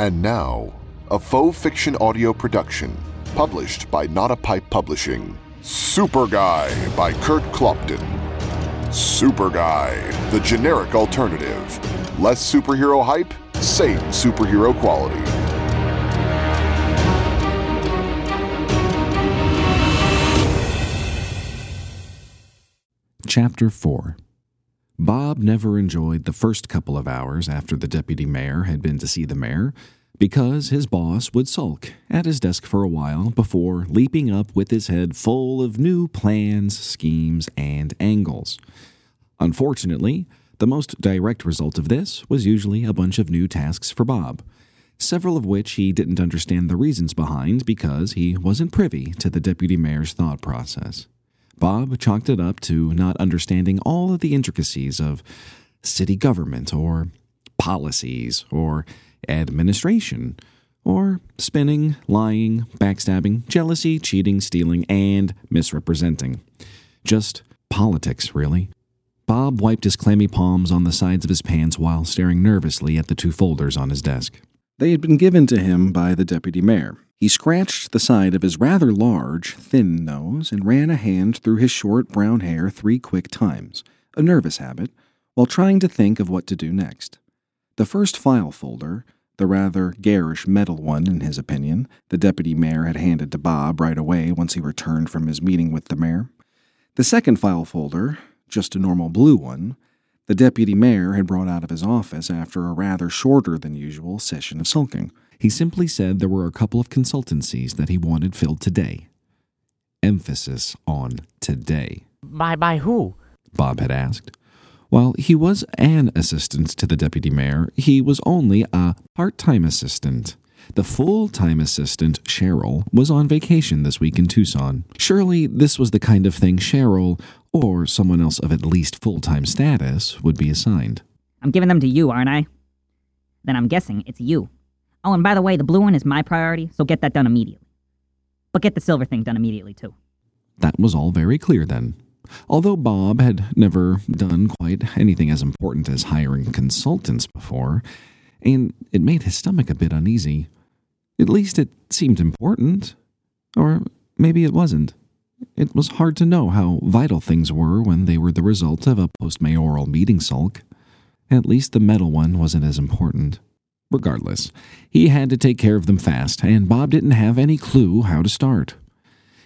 And now, a faux fiction audio production published by Not a Pipe Publishing. Super Guy by Kurt Clopton. Super Guy, the generic alternative. Less superhero hype, same superhero quality. Chapter 4 Bob never enjoyed the first couple of hours after the deputy mayor had been to see the mayor because his boss would sulk at his desk for a while before leaping up with his head full of new plans, schemes, and angles. Unfortunately, the most direct result of this was usually a bunch of new tasks for Bob, several of which he didn't understand the reasons behind because he wasn't privy to the deputy mayor's thought process. Bob chalked it up to not understanding all of the intricacies of city government or policies or administration or spinning, lying, backstabbing, jealousy, cheating, stealing, and misrepresenting. Just politics, really. Bob wiped his clammy palms on the sides of his pants while staring nervously at the two folders on his desk. They had been given to him by the deputy mayor. He scratched the side of his rather large, thin nose and ran a hand through his short brown hair three quick times, a nervous habit, while trying to think of what to do next. The first file folder, the rather garish metal one in his opinion, the deputy mayor had handed to Bob right away once he returned from his meeting with the mayor. The second file folder, just a normal blue one, the deputy mayor had brought out of his office after a rather shorter than usual session of sulking. He simply said there were a couple of consultancies that he wanted filled today. Emphasis on today. By by who? Bob had asked. While he was an assistant to the deputy mayor, he was only a part time assistant. The full time assistant, Cheryl, was on vacation this week in Tucson. Surely this was the kind of thing Cheryl, or someone else of at least full time status, would be assigned. I'm giving them to you, aren't I? Then I'm guessing it's you. Oh, and by the way, the blue one is my priority, so get that done immediately. But get the silver thing done immediately, too. That was all very clear then. Although Bob had never done quite anything as important as hiring consultants before, and it made his stomach a bit uneasy. At least it seemed important. Or maybe it wasn't. It was hard to know how vital things were when they were the result of a post mayoral meeting sulk. At least the metal one wasn't as important. Regardless, he had to take care of them fast, and Bob didn't have any clue how to start.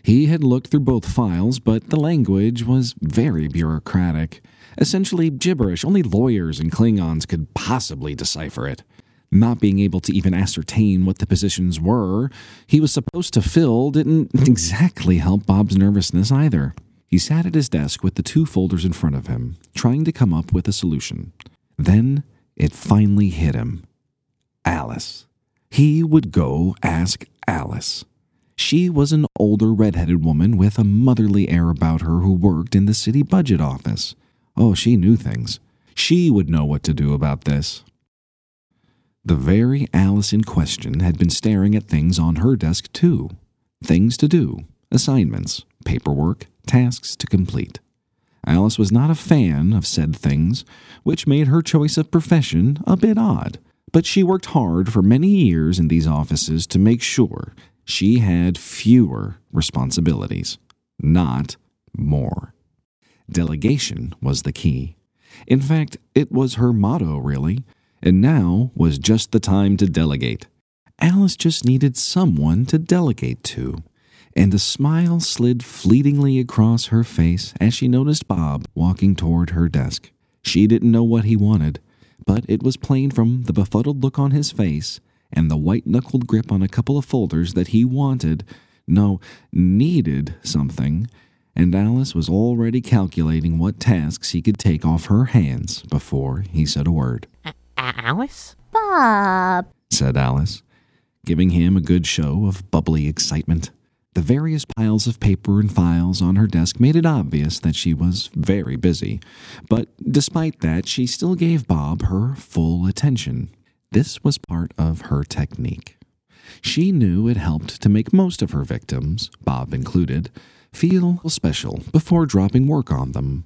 He had looked through both files, but the language was very bureaucratic. Essentially gibberish, only lawyers and Klingons could possibly decipher it. Not being able to even ascertain what the positions were he was supposed to fill didn't exactly help Bob's nervousness either. He sat at his desk with the two folders in front of him, trying to come up with a solution. Then it finally hit him. Alice. He would go ask Alice. She was an older redheaded woman with a motherly air about her who worked in the city budget office. Oh, she knew things. She would know what to do about this. The very Alice in question had been staring at things on her desk, too. Things to do, assignments, paperwork, tasks to complete. Alice was not a fan of said things, which made her choice of profession a bit odd but she worked hard for many years in these offices to make sure she had fewer responsibilities, not more. Delegation was the key. In fact, it was her motto, really, and now was just the time to delegate. Alice just needed someone to delegate to, and a smile slid fleetingly across her face as she noticed Bob walking toward her desk. She didn't know what he wanted but it was plain from the befuddled look on his face and the white knuckled grip on a couple of folders that he wanted, no, needed something, and Alice was already calculating what tasks he could take off her hands before he said a word. A- Alice? Bob, said Alice, giving him a good show of bubbly excitement. The various piles of paper and files on her desk made it obvious that she was very busy, but despite that, she still gave Bob her full attention. This was part of her technique. She knew it helped to make most of her victims, Bob included, feel special before dropping work on them.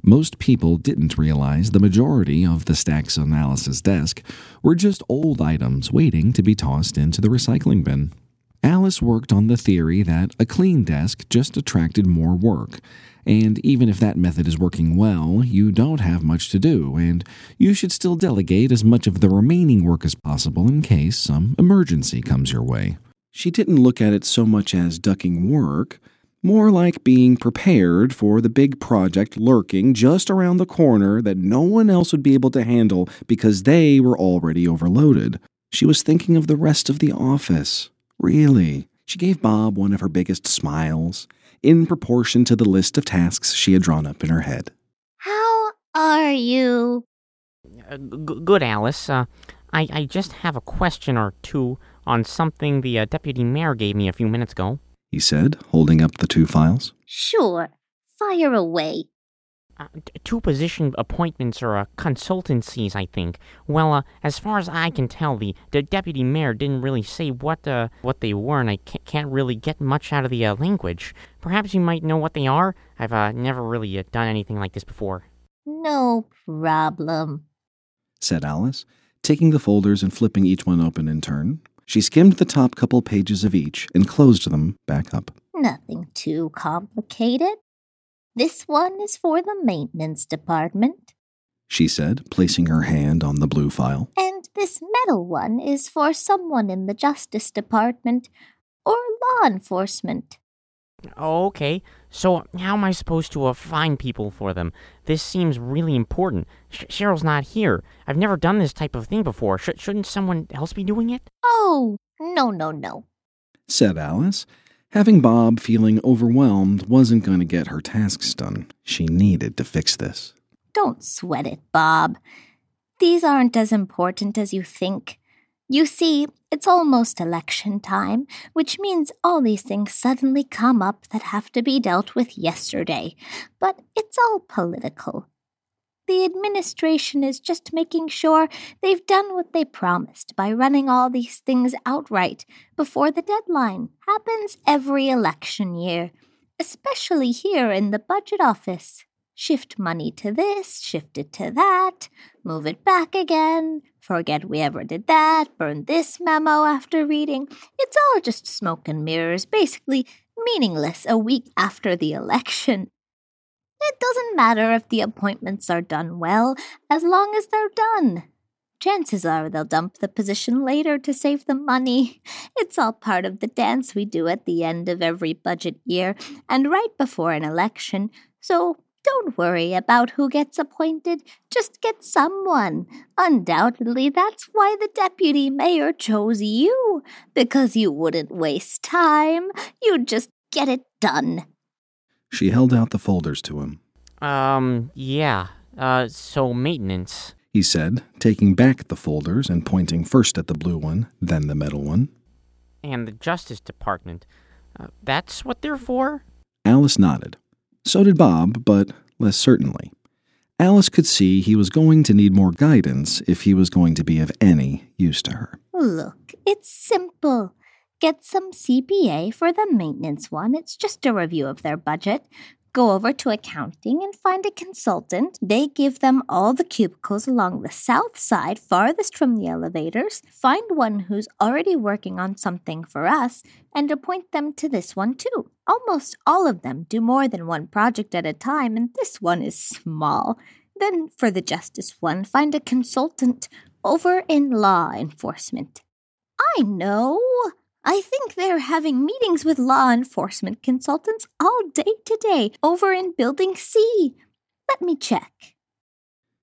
Most people didn't realize the majority of the stacks on Alice's desk were just old items waiting to be tossed into the recycling bin. Alice worked on the theory that a clean desk just attracted more work, and even if that method is working well, you don't have much to do, and you should still delegate as much of the remaining work as possible in case some emergency comes your way. She didn't look at it so much as ducking work, more like being prepared for the big project lurking just around the corner that no one else would be able to handle because they were already overloaded. She was thinking of the rest of the office. Really? She gave Bob one of her biggest smiles, in proportion to the list of tasks she had drawn up in her head. How are you? Uh, g- good, Alice. Uh, I, I just have a question or two on something the uh, deputy mayor gave me a few minutes ago. He said, holding up the two files. Sure. Fire away. Uh, two position appointments or uh, consultancies, I think. Well, uh, as far as I can tell, the, the deputy mayor didn't really say what uh, what they were, and I ca- can't really get much out of the uh, language. Perhaps you might know what they are. I've uh, never really uh, done anything like this before. No problem. said Alice, taking the folders and flipping each one open in turn. She skimmed the top couple pages of each and closed them back up. Nothing too complicated. This one is for the maintenance department, She said, placing her hand on the blue file. and this metal one is for someone in the Justice Department or law enforcement. Okay, so how am I supposed to uh, find people for them? This seems really important. Sh- Cheryl's not here. I've never done this type of thing before. Sh- shouldn't someone else be doing it? Oh, no, no, no. Said Alice. Having Bob feeling overwhelmed wasn't going to get her tasks done. She needed to fix this. Don't sweat it, Bob. These aren't as important as you think. You see, it's almost election time, which means all these things suddenly come up that have to be dealt with yesterday. But it's all political. The administration is just making sure they've done what they promised by running all these things outright before the deadline. Happens every election year, especially here in the budget office shift money to this, shift it to that, move it back again, forget we ever did that, burn this memo after reading. It's all just smoke and mirrors, basically meaningless a week after the election. It doesn't matter if the appointments are done well, as long as they're done. Chances are they'll dump the position later to save the money. It's all part of the dance we do at the end of every budget year and right before an election, so don't worry about who gets appointed, just get someone. Undoubtedly, that's why the deputy mayor chose you, because you wouldn't waste time, you'd just get it done. She held out the folders to him. Um, yeah. Uh, so maintenance. He said, taking back the folders and pointing first at the blue one, then the metal one. And the Justice Department. Uh, that's what they're for? Alice nodded. So did Bob, but less certainly. Alice could see he was going to need more guidance if he was going to be of any use to her. Look, it's simple. Get some CPA for the maintenance one. It's just a review of their budget. Go over to accounting and find a consultant. They give them all the cubicles along the south side, farthest from the elevators. Find one who's already working on something for us and appoint them to this one too. Almost all of them do more than one project at a time, and this one is small. Then, for the justice one, find a consultant over in law enforcement. I know. I think they're having meetings with law enforcement consultants all day today over in Building C. Let me check.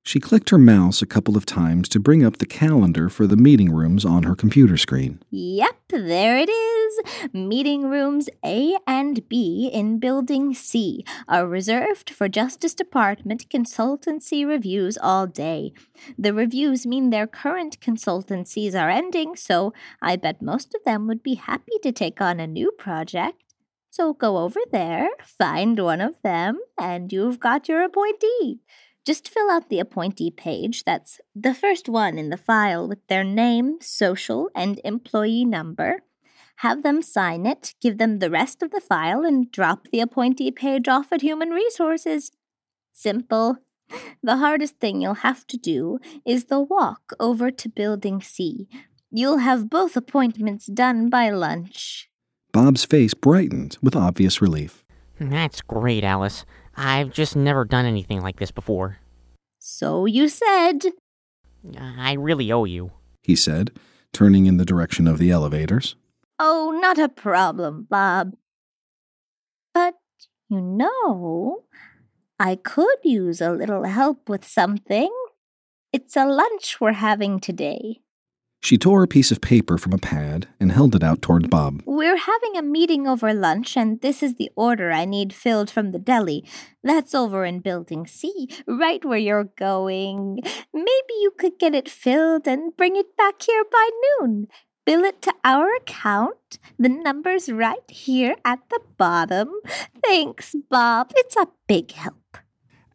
She clicked her mouse a couple of times to bring up the calendar for the meeting rooms on her computer screen. Yep, there it is. Meeting rooms A and B in Building C are reserved for Justice Department consultancy reviews all day. The reviews mean their current consultancies are ending, so I bet most of them would be happy to take on a new project. So go over there, find one of them, and you've got your appointee. Just fill out the appointee page. That's the first one in the file with their name, social, and employee number. Have them sign it, give them the rest of the file, and drop the appointee page off at Human Resources. Simple. The hardest thing you'll have to do is the walk over to Building C. You'll have both appointments done by lunch. Bob's face brightened with obvious relief. That's great, Alice. I've just never done anything like this before. So you said. I really owe you. He said, turning in the direction of the elevators. Oh, not a problem, Bob. But, you know, I could use a little help with something. It's a lunch we're having today. She tore a piece of paper from a pad and held it out toward Bob. We're having a meeting over lunch, and this is the order I need filled from the deli. That's over in Building C, right where you're going. Maybe you could get it filled and bring it back here by noon. Bill it to our account. The number's right here at the bottom. Thanks, Bob. It's a big help.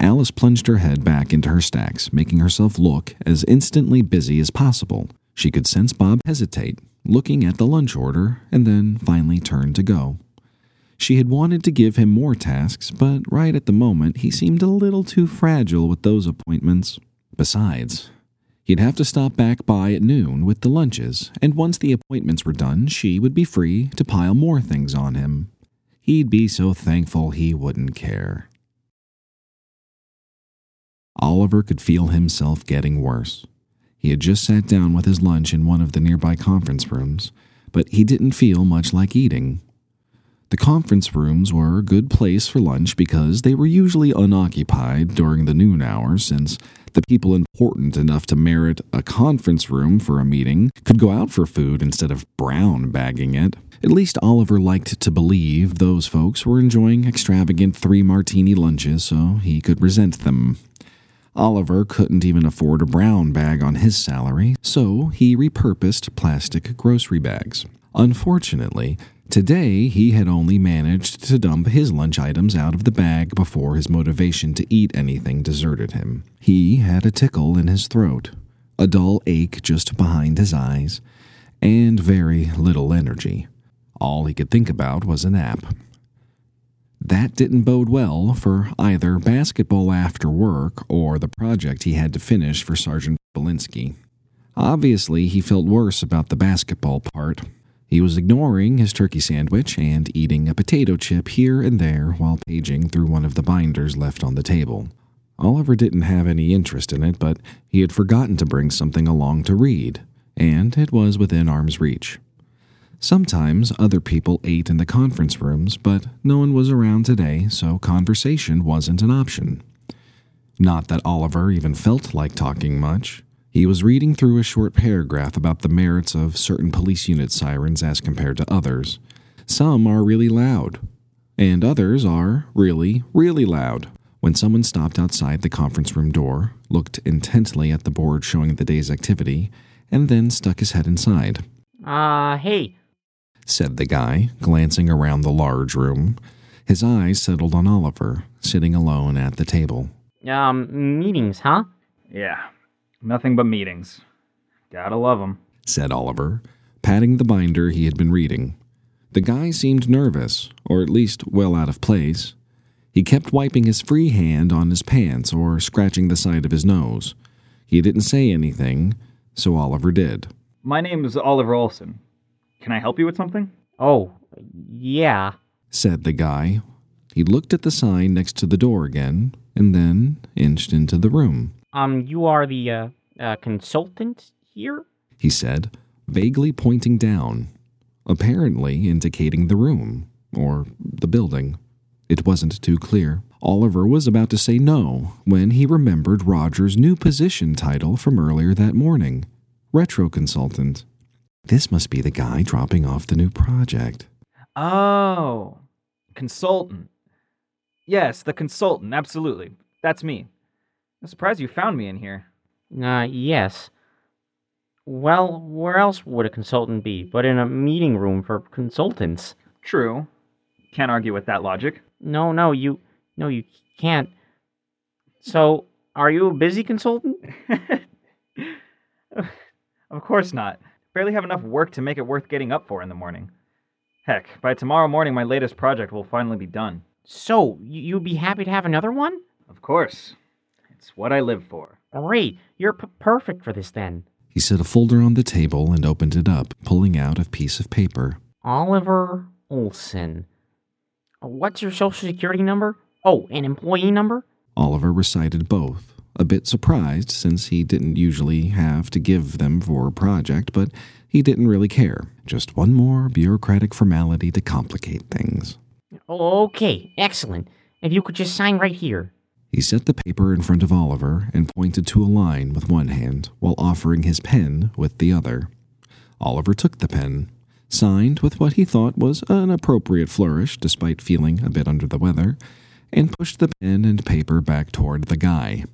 Alice plunged her head back into her stacks, making herself look as instantly busy as possible. She could sense Bob hesitate, looking at the lunch order, and then finally turn to go. She had wanted to give him more tasks, but right at the moment he seemed a little too fragile with those appointments. Besides, he'd have to stop back by at noon with the lunches, and once the appointments were done, she would be free to pile more things on him. He'd be so thankful he wouldn't care. Oliver could feel himself getting worse. He had just sat down with his lunch in one of the nearby conference rooms, but he didn't feel much like eating. The conference rooms were a good place for lunch because they were usually unoccupied during the noon hour, since the people important enough to merit a conference room for a meeting could go out for food instead of brown bagging it. At least Oliver liked to believe those folks were enjoying extravagant three martini lunches so he could resent them. Oliver couldn't even afford a brown bag on his salary, so he repurposed plastic grocery bags. Unfortunately, today he had only managed to dump his lunch items out of the bag before his motivation to eat anything deserted him. He had a tickle in his throat, a dull ache just behind his eyes, and very little energy. All he could think about was a nap. That didn't bode well for either basketball after work or the project he had to finish for Sergeant Belinsky. Obviously, he felt worse about the basketball part. He was ignoring his turkey sandwich and eating a potato chip here and there while paging through one of the binders left on the table. Oliver didn't have any interest in it, but he had forgotten to bring something along to read, and it was within arm's reach. Sometimes other people ate in the conference rooms, but no one was around today, so conversation wasn't an option. Not that Oliver even felt like talking much. He was reading through a short paragraph about the merits of certain police unit sirens as compared to others. Some are really loud, and others are really, really loud. When someone stopped outside the conference room door, looked intently at the board showing the day's activity, and then stuck his head inside. Uh, hey, said the guy, glancing around the large room. His eyes settled on Oliver, sitting alone at the table. um, meetings, huh? Yeah, nothing but meetings. Gotta love 'em. said Oliver, patting the binder he had been reading. The guy seemed nervous, or at least well out of place. He kept wiping his free hand on his pants or scratching the side of his nose. He didn't say anything, so Oliver did. My name is Oliver Olson. Can I help you with something? Oh, yeah. said the guy. He looked at the sign next to the door again, and then inched into the room. Um, you are the, uh, uh, consultant here? He said, vaguely pointing down, apparently indicating the room, or the building. It wasn't too clear. Oliver was about to say no when he remembered Roger's new position title from earlier that morning retro consultant. This must be the guy dropping off the new project. Oh, consultant. Yes, the consultant, absolutely. That's me. I'm surprised you found me in here. Uh, yes. Well, where else would a consultant be but in a meeting room for consultants? True. Can't argue with that logic. No, no, you, no, you can't. So, are you a busy consultant? of course not. Barely have enough work to make it worth getting up for in the morning. Heck, by tomorrow morning, my latest project will finally be done. So, you'd be happy to have another one? Of Of course. It's what I live for. Great. You're p- perfect for this then. He set a folder on the table and opened it up, pulling out a piece of paper. Oliver Olson. What's your social security number? Oh, an employee number? Oliver recited both, a bit surprised since he didn't usually have to give them for a project, but he didn't really care. Just one more bureaucratic formality to complicate things. Okay, excellent. If you could just sign right here. He set the paper in front of Oliver and pointed to a line with one hand while offering his pen with the other. Oliver took the pen, signed with what he thought was an appropriate flourish despite feeling a bit under the weather, and pushed the pen and paper back toward the guy.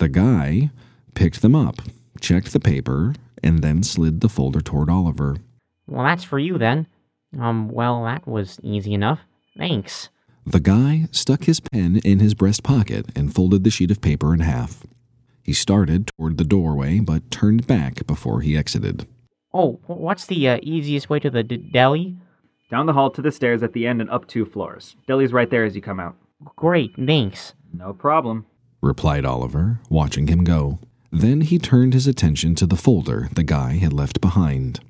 The guy picked them up, checked the paper, and then slid the folder toward Oliver. Well, that's for you then. Um, well, that was easy enough. Thanks. The guy stuck his pen in his breast pocket and folded the sheet of paper in half. He started toward the doorway but turned back before he exited. Oh, what's the uh, easiest way to the d- deli? Down the hall to the stairs at the end and up two floors. Deli's right there as you come out. Great, thanks. No problem. Replied Oliver, watching him go. Then he turned his attention to the folder the guy had left behind.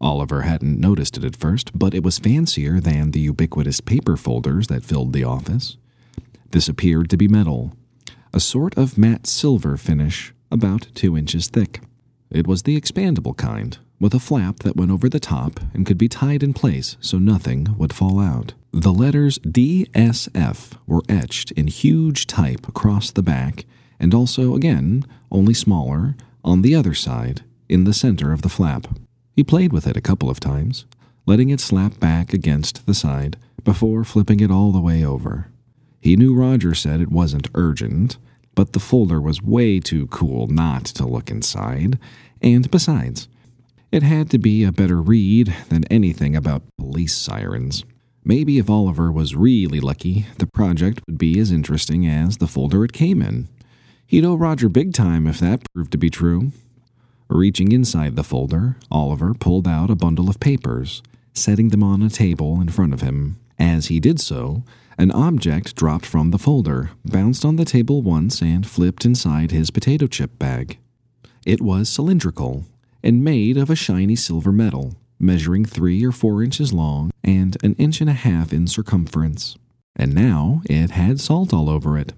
Oliver hadn't noticed it at first, but it was fancier than the ubiquitous paper folders that filled the office. This appeared to be metal, a sort of matte silver finish, about two inches thick. It was the expandable kind, with a flap that went over the top and could be tied in place so nothing would fall out. The letters DSF were etched in huge type across the back, and also, again, only smaller, on the other side, in the center of the flap. He played with it a couple of times, letting it slap back against the side before flipping it all the way over. He knew Roger said it wasn't urgent, but the folder was way too cool not to look inside, and besides, it had to be a better read than anything about police sirens. Maybe if Oliver was really lucky, the project would be as interesting as the folder it came in. He'd owe Roger big time if that proved to be true. Reaching inside the folder, Oliver pulled out a bundle of papers, setting them on a table in front of him. As he did so, an object dropped from the folder, bounced on the table once, and flipped inside his potato chip bag. It was cylindrical and made of a shiny silver metal, measuring three or four inches long and an inch and a half in circumference. And now it had salt all over it.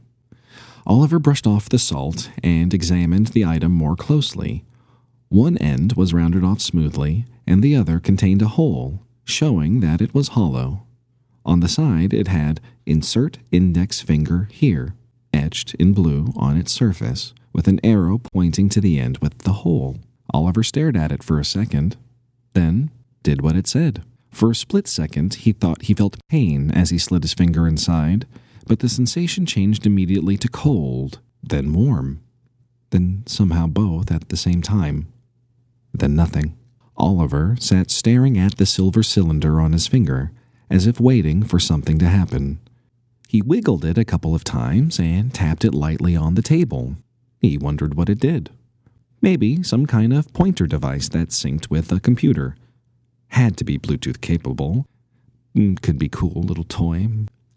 Oliver brushed off the salt and examined the item more closely. One end was rounded off smoothly, and the other contained a hole, showing that it was hollow. On the side, it had Insert Index Finger Here, etched in blue on its surface, with an arrow pointing to the end with the hole. Oliver stared at it for a second, then did what it said. For a split second, he thought he felt pain as he slid his finger inside, but the sensation changed immediately to cold, then warm, then somehow both at the same time. Then nothing. Oliver sat staring at the silver cylinder on his finger, as if waiting for something to happen. He wiggled it a couple of times and tapped it lightly on the table. He wondered what it did. Maybe some kind of pointer device that synced with a computer. Had to be Bluetooth capable. Mm, Could be cool little toy.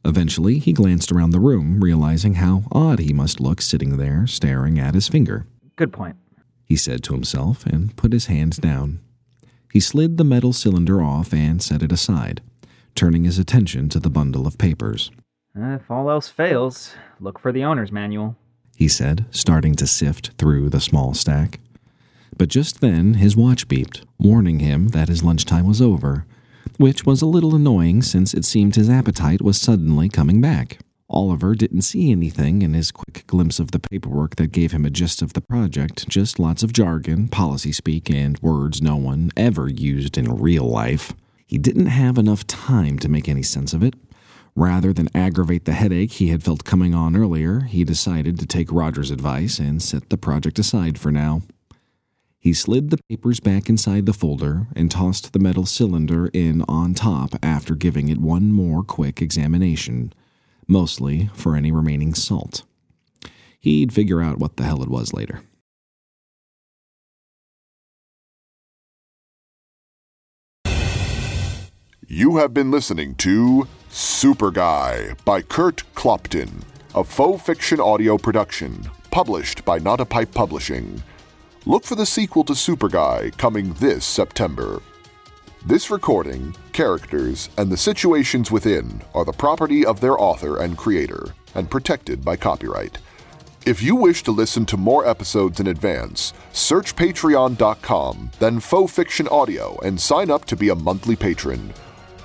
Eventually, he glanced around the room, realizing how odd he must look sitting there staring at his finger. Good point. He said to himself and put his hand down. He slid the metal cylinder off and set it aside, turning his attention to the bundle of papers. If all else fails, look for the owner's manual. He said, starting to sift through the small stack. But just then his watch beeped, warning him that his lunchtime was over, which was a little annoying since it seemed his appetite was suddenly coming back. Oliver didn't see anything in his quick glimpse of the paperwork that gave him a gist of the project, just lots of jargon, policy speak, and words no one ever used in real life. He didn't have enough time to make any sense of it. Rather than aggravate the headache he had felt coming on earlier, he decided to take Roger's advice and set the project aside for now. He slid the papers back inside the folder and tossed the metal cylinder in on top after giving it one more quick examination, mostly for any remaining salt. He'd figure out what the hell it was later. You have been listening to Super Guy by Kurt Clopton, a faux fiction audio production published by Not a Pipe Publishing. Look for the sequel to Super Guy coming this September. This recording, characters, and the situations within are the property of their author and creator and protected by copyright. If you wish to listen to more episodes in advance, search patreon.com, then Faux Fiction Audio, and sign up to be a monthly patron.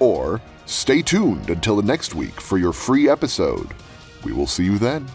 Or stay tuned until the next week for your free episode. We will see you then.